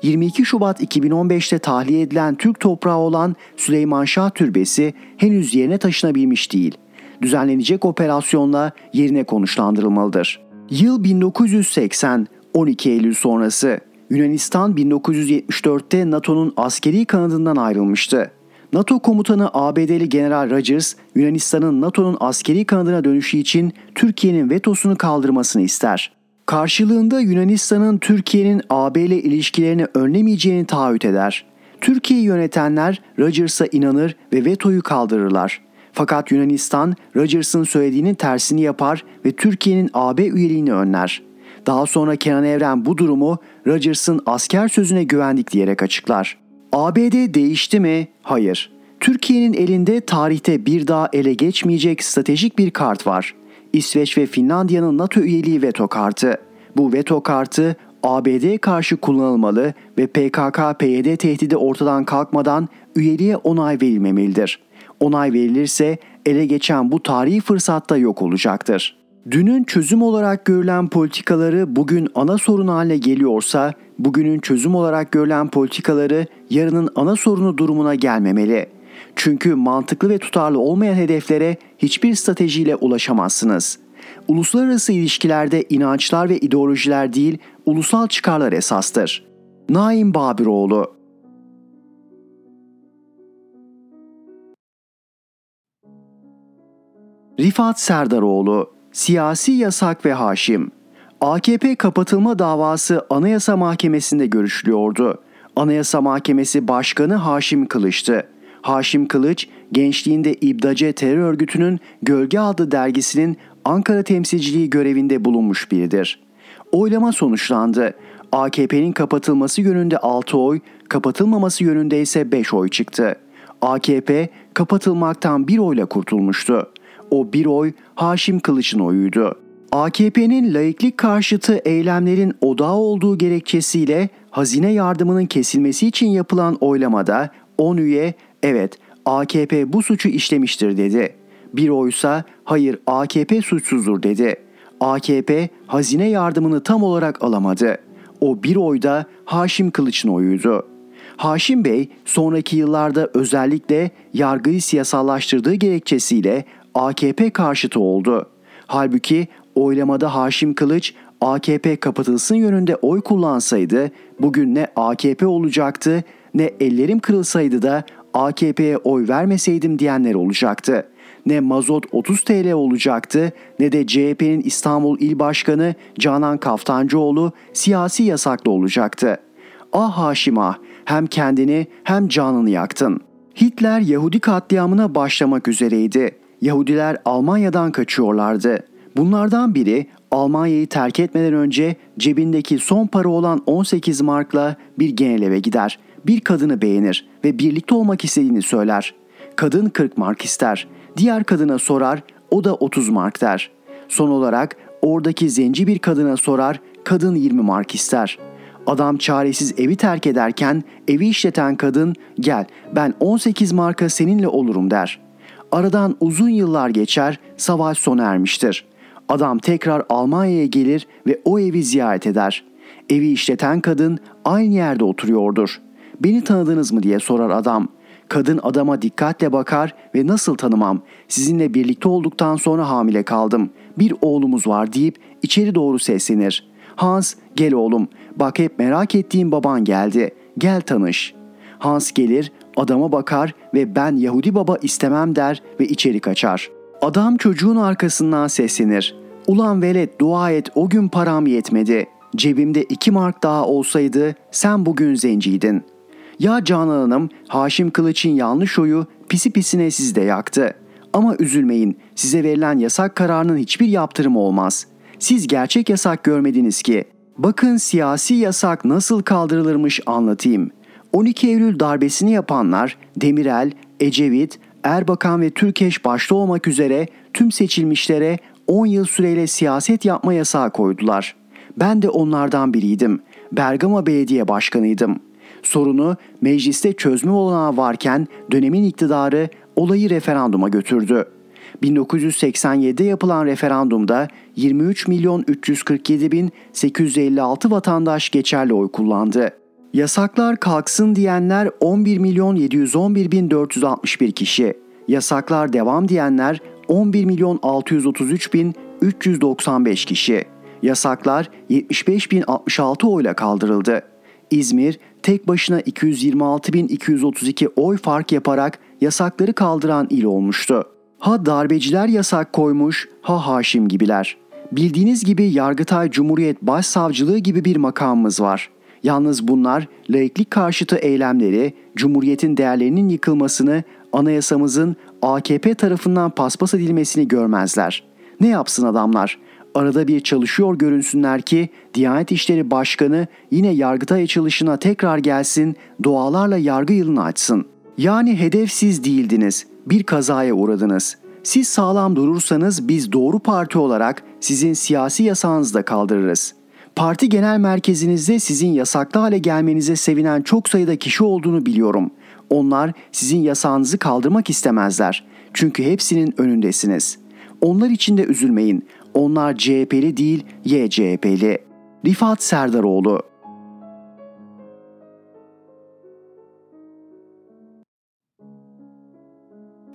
22 Şubat 2015'te tahliye edilen Türk toprağı olan Süleyman Şah Türbesi henüz yerine taşınabilmiş değil. Düzenlenecek operasyonla yerine konuşlandırılmalıdır. Yıl 1980, 12 Eylül sonrası. Yunanistan 1974'te NATO'nun askeri kanadından ayrılmıştı. NATO komutanı ABD'li General Rogers, Yunanistan'ın NATO'nun askeri kanadına dönüşü için Türkiye'nin vetosunu kaldırmasını ister. Karşılığında Yunanistan'ın Türkiye'nin AB ile ilişkilerini önlemeyeceğini taahhüt eder. Türkiye'yi yönetenler Rogers'a inanır ve vetoyu kaldırırlar. Fakat Yunanistan Rogers'ın söylediğinin tersini yapar ve Türkiye'nin AB üyeliğini önler. Daha sonra Kenan Evren bu durumu Rogers'ın asker sözüne güvendik diyerek açıklar. ABD değişti mi? Hayır. Türkiye'nin elinde tarihte bir daha ele geçmeyecek stratejik bir kart var. İsveç ve Finlandiya'nın NATO üyeliği veto kartı. Bu veto kartı ABD'ye karşı kullanılmalı ve PKK-PYD tehdidi ortadan kalkmadan üyeliğe onay verilmemelidir. Onay verilirse ele geçen bu tarihi fırsatta yok olacaktır. Dünün çözüm olarak görülen politikaları bugün ana sorun haline geliyorsa, bugünün çözüm olarak görülen politikaları yarının ana sorunu durumuna gelmemeli. Çünkü mantıklı ve tutarlı olmayan hedeflere hiçbir stratejiyle ulaşamazsınız. Uluslararası ilişkilerde inançlar ve ideolojiler değil, ulusal çıkarlar esastır. Naim Babiroğlu Rifat Serdaroğlu Siyasi yasak ve haşim. AKP kapatılma davası Anayasa Mahkemesi'nde görüşülüyordu. Anayasa Mahkemesi Başkanı Haşim Kılıç'tı. Haşim Kılıç, gençliğinde İbdace terör örgütünün Gölge adlı dergisinin Ankara temsilciliği görevinde bulunmuş biridir. Oylama sonuçlandı. AKP'nin kapatılması yönünde 6 oy, kapatılmaması yönünde ise 5 oy çıktı. AKP kapatılmaktan bir oyla kurtulmuştu. O bir oy Haşim Kılıç'ın oyuydu. AKP'nin laiklik karşıtı eylemlerin odağı olduğu gerekçesiyle hazine yardımının kesilmesi için yapılan oylamada 10 üye evet AKP bu suçu işlemiştir dedi. Bir oysa hayır AKP suçsuzdur dedi. AKP hazine yardımını tam olarak alamadı. O bir oyda Haşim Kılıç'ın oyuydu. Haşim Bey sonraki yıllarda özellikle yargıyı siyasallaştırdığı gerekçesiyle AKP karşıtı oldu. Halbuki oylamada Haşim Kılıç AKP kapatılsın yönünde oy kullansaydı bugün ne AKP olacaktı ne ellerim kırılsaydı da AKP'ye oy vermeseydim diyenler olacaktı. Ne mazot 30 TL olacaktı ne de CHP'nin İstanbul İl Başkanı Canan Kaftancıoğlu siyasi yasaklı olacaktı. Ah Haşim hem kendini hem canını yaktın. Hitler Yahudi katliamına başlamak üzereydi. Yahudiler Almanya'dan kaçıyorlardı. Bunlardan biri Almanya'yı terk etmeden önce cebindeki son para olan 18 markla bir genel eve gider. Bir kadını beğenir ve birlikte olmak istediğini söyler. Kadın 40 mark ister. Diğer kadına sorar, o da 30 mark der. Son olarak oradaki zenci bir kadına sorar, kadın 20 mark ister. Adam çaresiz evi terk ederken evi işleten kadın gel ben 18 marka seninle olurum der. Aradan uzun yıllar geçer, savaş sona ermiştir. Adam tekrar Almanya'ya gelir ve o evi ziyaret eder. Evi işleten kadın aynı yerde oturuyordur. Beni tanıdınız mı diye sorar adam. Kadın adama dikkatle bakar ve nasıl tanımam sizinle birlikte olduktan sonra hamile kaldım. Bir oğlumuz var deyip içeri doğru seslenir. Hans gel oğlum bak hep merak ettiğim baban geldi gel tanış. Hans gelir adama bakar ve ben Yahudi baba istemem der ve içeri kaçar. Adam çocuğun arkasından seslenir. Ulan velet dua et o gün param yetmedi. Cebimde iki mark daha olsaydı sen bugün zenciydin. Ya Canan Hanım Haşim Kılıç'ın yanlış oyu pisi pisine sizde yaktı. Ama üzülmeyin size verilen yasak kararının hiçbir yaptırımı olmaz. Siz gerçek yasak görmediniz ki. Bakın siyasi yasak nasıl kaldırılırmış anlatayım. 12 Eylül darbesini yapanlar Demirel, Ecevit, Erbakan ve Türkeş başta olmak üzere tüm seçilmişlere 10 yıl süreyle siyaset yapma yasağı koydular. Ben de onlardan biriydim. Bergama Belediye Başkanıydım. Sorunu mecliste çözme olanağı varken dönemin iktidarı olayı referanduma götürdü. 1987'de yapılan referandumda 23 milyon 347 bin 856 vatandaş geçerli oy kullandı. Yasaklar kalksın diyenler 11 milyon 711 bin 461 kişi. Yasaklar devam diyenler 11 milyon 633 bin 395 kişi. Yasaklar 75 bin 66 oyla kaldırıldı. İzmir tek başına 226 bin 232 oy fark yaparak yasakları kaldıran il olmuştu. Ha darbeciler yasak koymuş, ha Haşim gibiler. Bildiğiniz gibi Yargıtay Cumhuriyet Başsavcılığı gibi bir makamımız var. Yalnız bunlar laiklik karşıtı eylemleri, Cumhuriyet'in değerlerinin yıkılmasını, anayasamızın AKP tarafından paspas edilmesini görmezler. Ne yapsın adamlar? Arada bir çalışıyor görünsünler ki Diyanet İşleri Başkanı yine Yargıtay açılışına tekrar gelsin, dualarla yargı yılını açsın. Yani hedef siz değildiniz, bir kazaya uğradınız. Siz sağlam durursanız biz doğru parti olarak sizin siyasi yasağınızı da kaldırırız. Parti genel merkezinizde sizin yasaklı hale gelmenize sevinen çok sayıda kişi olduğunu biliyorum. Onlar sizin yasağınızı kaldırmak istemezler. Çünkü hepsinin önündesiniz. Onlar için de üzülmeyin. Onlar CHP'li değil, YCHP'li. Rifat Serdaroğlu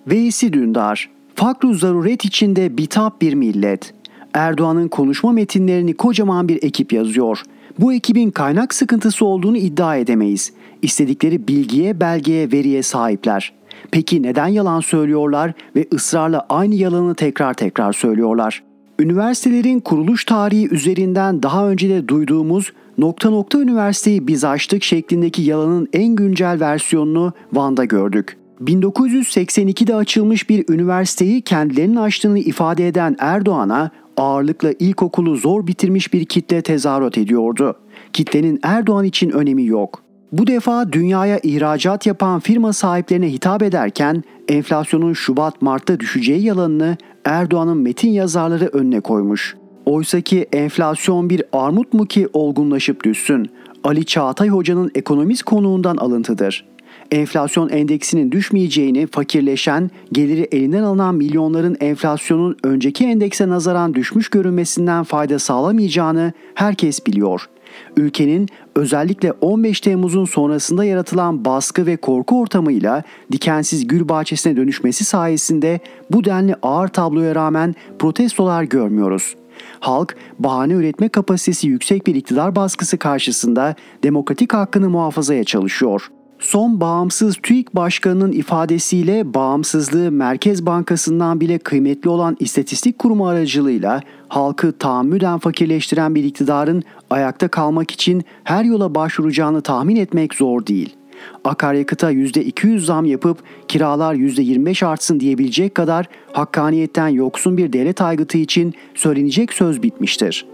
Veysi Dündar Fakru zaruret içinde bitap bir millet. Erdoğan'ın konuşma metinlerini kocaman bir ekip yazıyor. Bu ekibin kaynak sıkıntısı olduğunu iddia edemeyiz. İstedikleri bilgiye, belgeye, veriye sahipler. Peki neden yalan söylüyorlar ve ısrarla aynı yalanı tekrar tekrar söylüyorlar? Üniversitelerin kuruluş tarihi üzerinden daha önce de duyduğumuz nokta nokta üniversiteyi biz açtık şeklindeki yalanın en güncel versiyonunu Van'da gördük. 1982'de açılmış bir üniversiteyi kendilerinin açtığını ifade eden Erdoğan'a ağırlıkla ilkokulu zor bitirmiş bir kitle tezahürat ediyordu. Kitlenin Erdoğan için önemi yok. Bu defa dünyaya ihracat yapan firma sahiplerine hitap ederken enflasyonun Şubat-Mart'ta düşeceği yalanını Erdoğan'ın metin yazarları önüne koymuş. Oysaki enflasyon bir armut mu ki olgunlaşıp düşsün? Ali Çağatay Hoca'nın ekonomist konuğundan alıntıdır. Enflasyon endeksinin düşmeyeceğini, fakirleşen, geliri elinden alınan milyonların enflasyonun önceki endekse nazaran düşmüş görünmesinden fayda sağlamayacağını herkes biliyor. Ülkenin özellikle 15 Temmuz'un sonrasında yaratılan baskı ve korku ortamıyla dikensiz gül bahçesine dönüşmesi sayesinde bu denli ağır tabloya rağmen protestolar görmüyoruz. Halk bahane üretme kapasitesi yüksek bir iktidar baskısı karşısında demokratik hakkını muhafazaya çalışıyor. Son bağımsız TÜİK Başkanı'nın ifadesiyle bağımsızlığı Merkez Bankası'ndan bile kıymetli olan istatistik kurumu aracılığıyla halkı tahammüden fakirleştiren bir iktidarın ayakta kalmak için her yola başvuracağını tahmin etmek zor değil. Akaryakıta %200 zam yapıp kiralar %25 artsın diyebilecek kadar hakkaniyetten yoksun bir devlet aygıtı için söylenecek söz bitmiştir.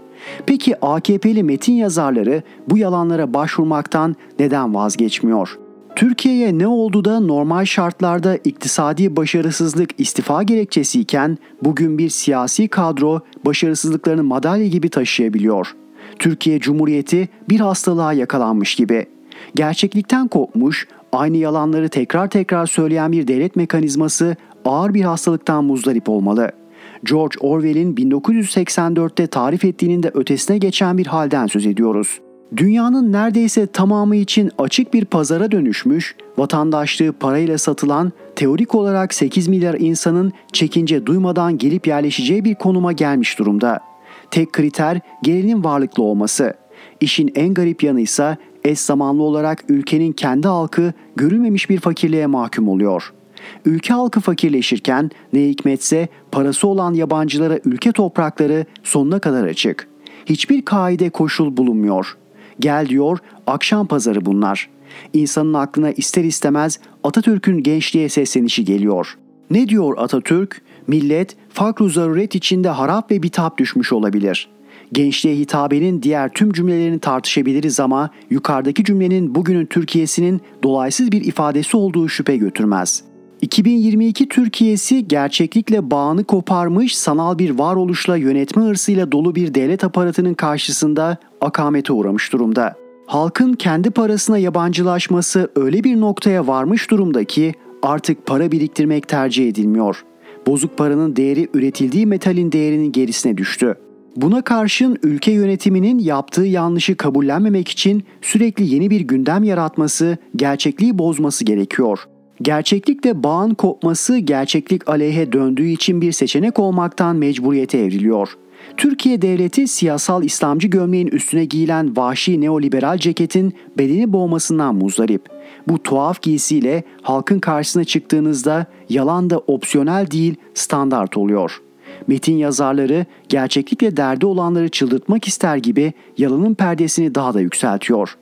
Peki AKP'li metin yazarları bu yalanlara başvurmaktan neden vazgeçmiyor? Türkiye'ye ne oldu da normal şartlarda iktisadi başarısızlık istifa gerekçesiyken bugün bir siyasi kadro başarısızlıklarını madalya gibi taşıyabiliyor. Türkiye Cumhuriyeti bir hastalığa yakalanmış gibi. Gerçeklikten kopmuş, aynı yalanları tekrar tekrar söyleyen bir devlet mekanizması ağır bir hastalıktan muzdarip olmalı. George Orwell'in 1984'te tarif ettiğinin de ötesine geçen bir halden söz ediyoruz dünyanın neredeyse tamamı için açık bir pazara dönüşmüş, vatandaşlığı parayla satılan, teorik olarak 8 milyar insanın çekince duymadan gelip yerleşeceği bir konuma gelmiş durumda. Tek kriter gelinin varlıklı olması. İşin en garip yanı ise eş zamanlı olarak ülkenin kendi halkı görülmemiş bir fakirliğe mahkum oluyor. Ülke halkı fakirleşirken ne hikmetse parası olan yabancılara ülke toprakları sonuna kadar açık. Hiçbir kaide koşul bulunmuyor.'' Gel diyor, akşam pazarı bunlar. İnsanın aklına ister istemez Atatürk'ün gençliğe seslenişi geliyor. Ne diyor Atatürk? Millet farklı zaruret içinde harap ve bitap düşmüş olabilir. Gençliğe hitabenin diğer tüm cümlelerini tartışabiliriz ama yukarıdaki cümlenin bugünün Türkiye'sinin dolaysız bir ifadesi olduğu şüphe götürmez.'' 2022 Türkiye'si gerçeklikle bağını koparmış sanal bir varoluşla yönetme hırsıyla dolu bir devlet aparatının karşısında akamete uğramış durumda. Halkın kendi parasına yabancılaşması öyle bir noktaya varmış durumda ki artık para biriktirmek tercih edilmiyor. Bozuk paranın değeri üretildiği metalin değerinin gerisine düştü. Buna karşın ülke yönetiminin yaptığı yanlışı kabullenmemek için sürekli yeni bir gündem yaratması, gerçekliği bozması gerekiyor. Gerçeklikle bağın kopması gerçeklik aleyhe döndüğü için bir seçenek olmaktan mecburiyete evriliyor. Türkiye devleti siyasal İslamcı gömleğin üstüne giyilen vahşi neoliberal ceketin bedeni boğmasından muzdarip. Bu tuhaf giysiyle halkın karşısına çıktığınızda yalan da opsiyonel değil standart oluyor. Metin yazarları gerçeklikle derdi olanları çıldırtmak ister gibi yalanın perdesini daha da yükseltiyor.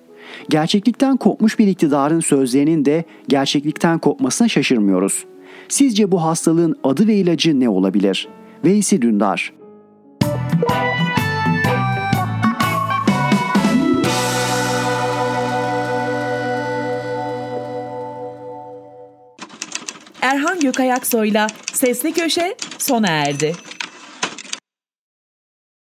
Gerçeklikten kopmuş bir iktidarın sözlerinin de gerçeklikten kopmasına şaşırmıyoruz. Sizce bu hastalığın adı ve ilacı ne olabilir? Veysi Dündar Erhan Gökayaksoy'la Sesli Köşe sona erdi.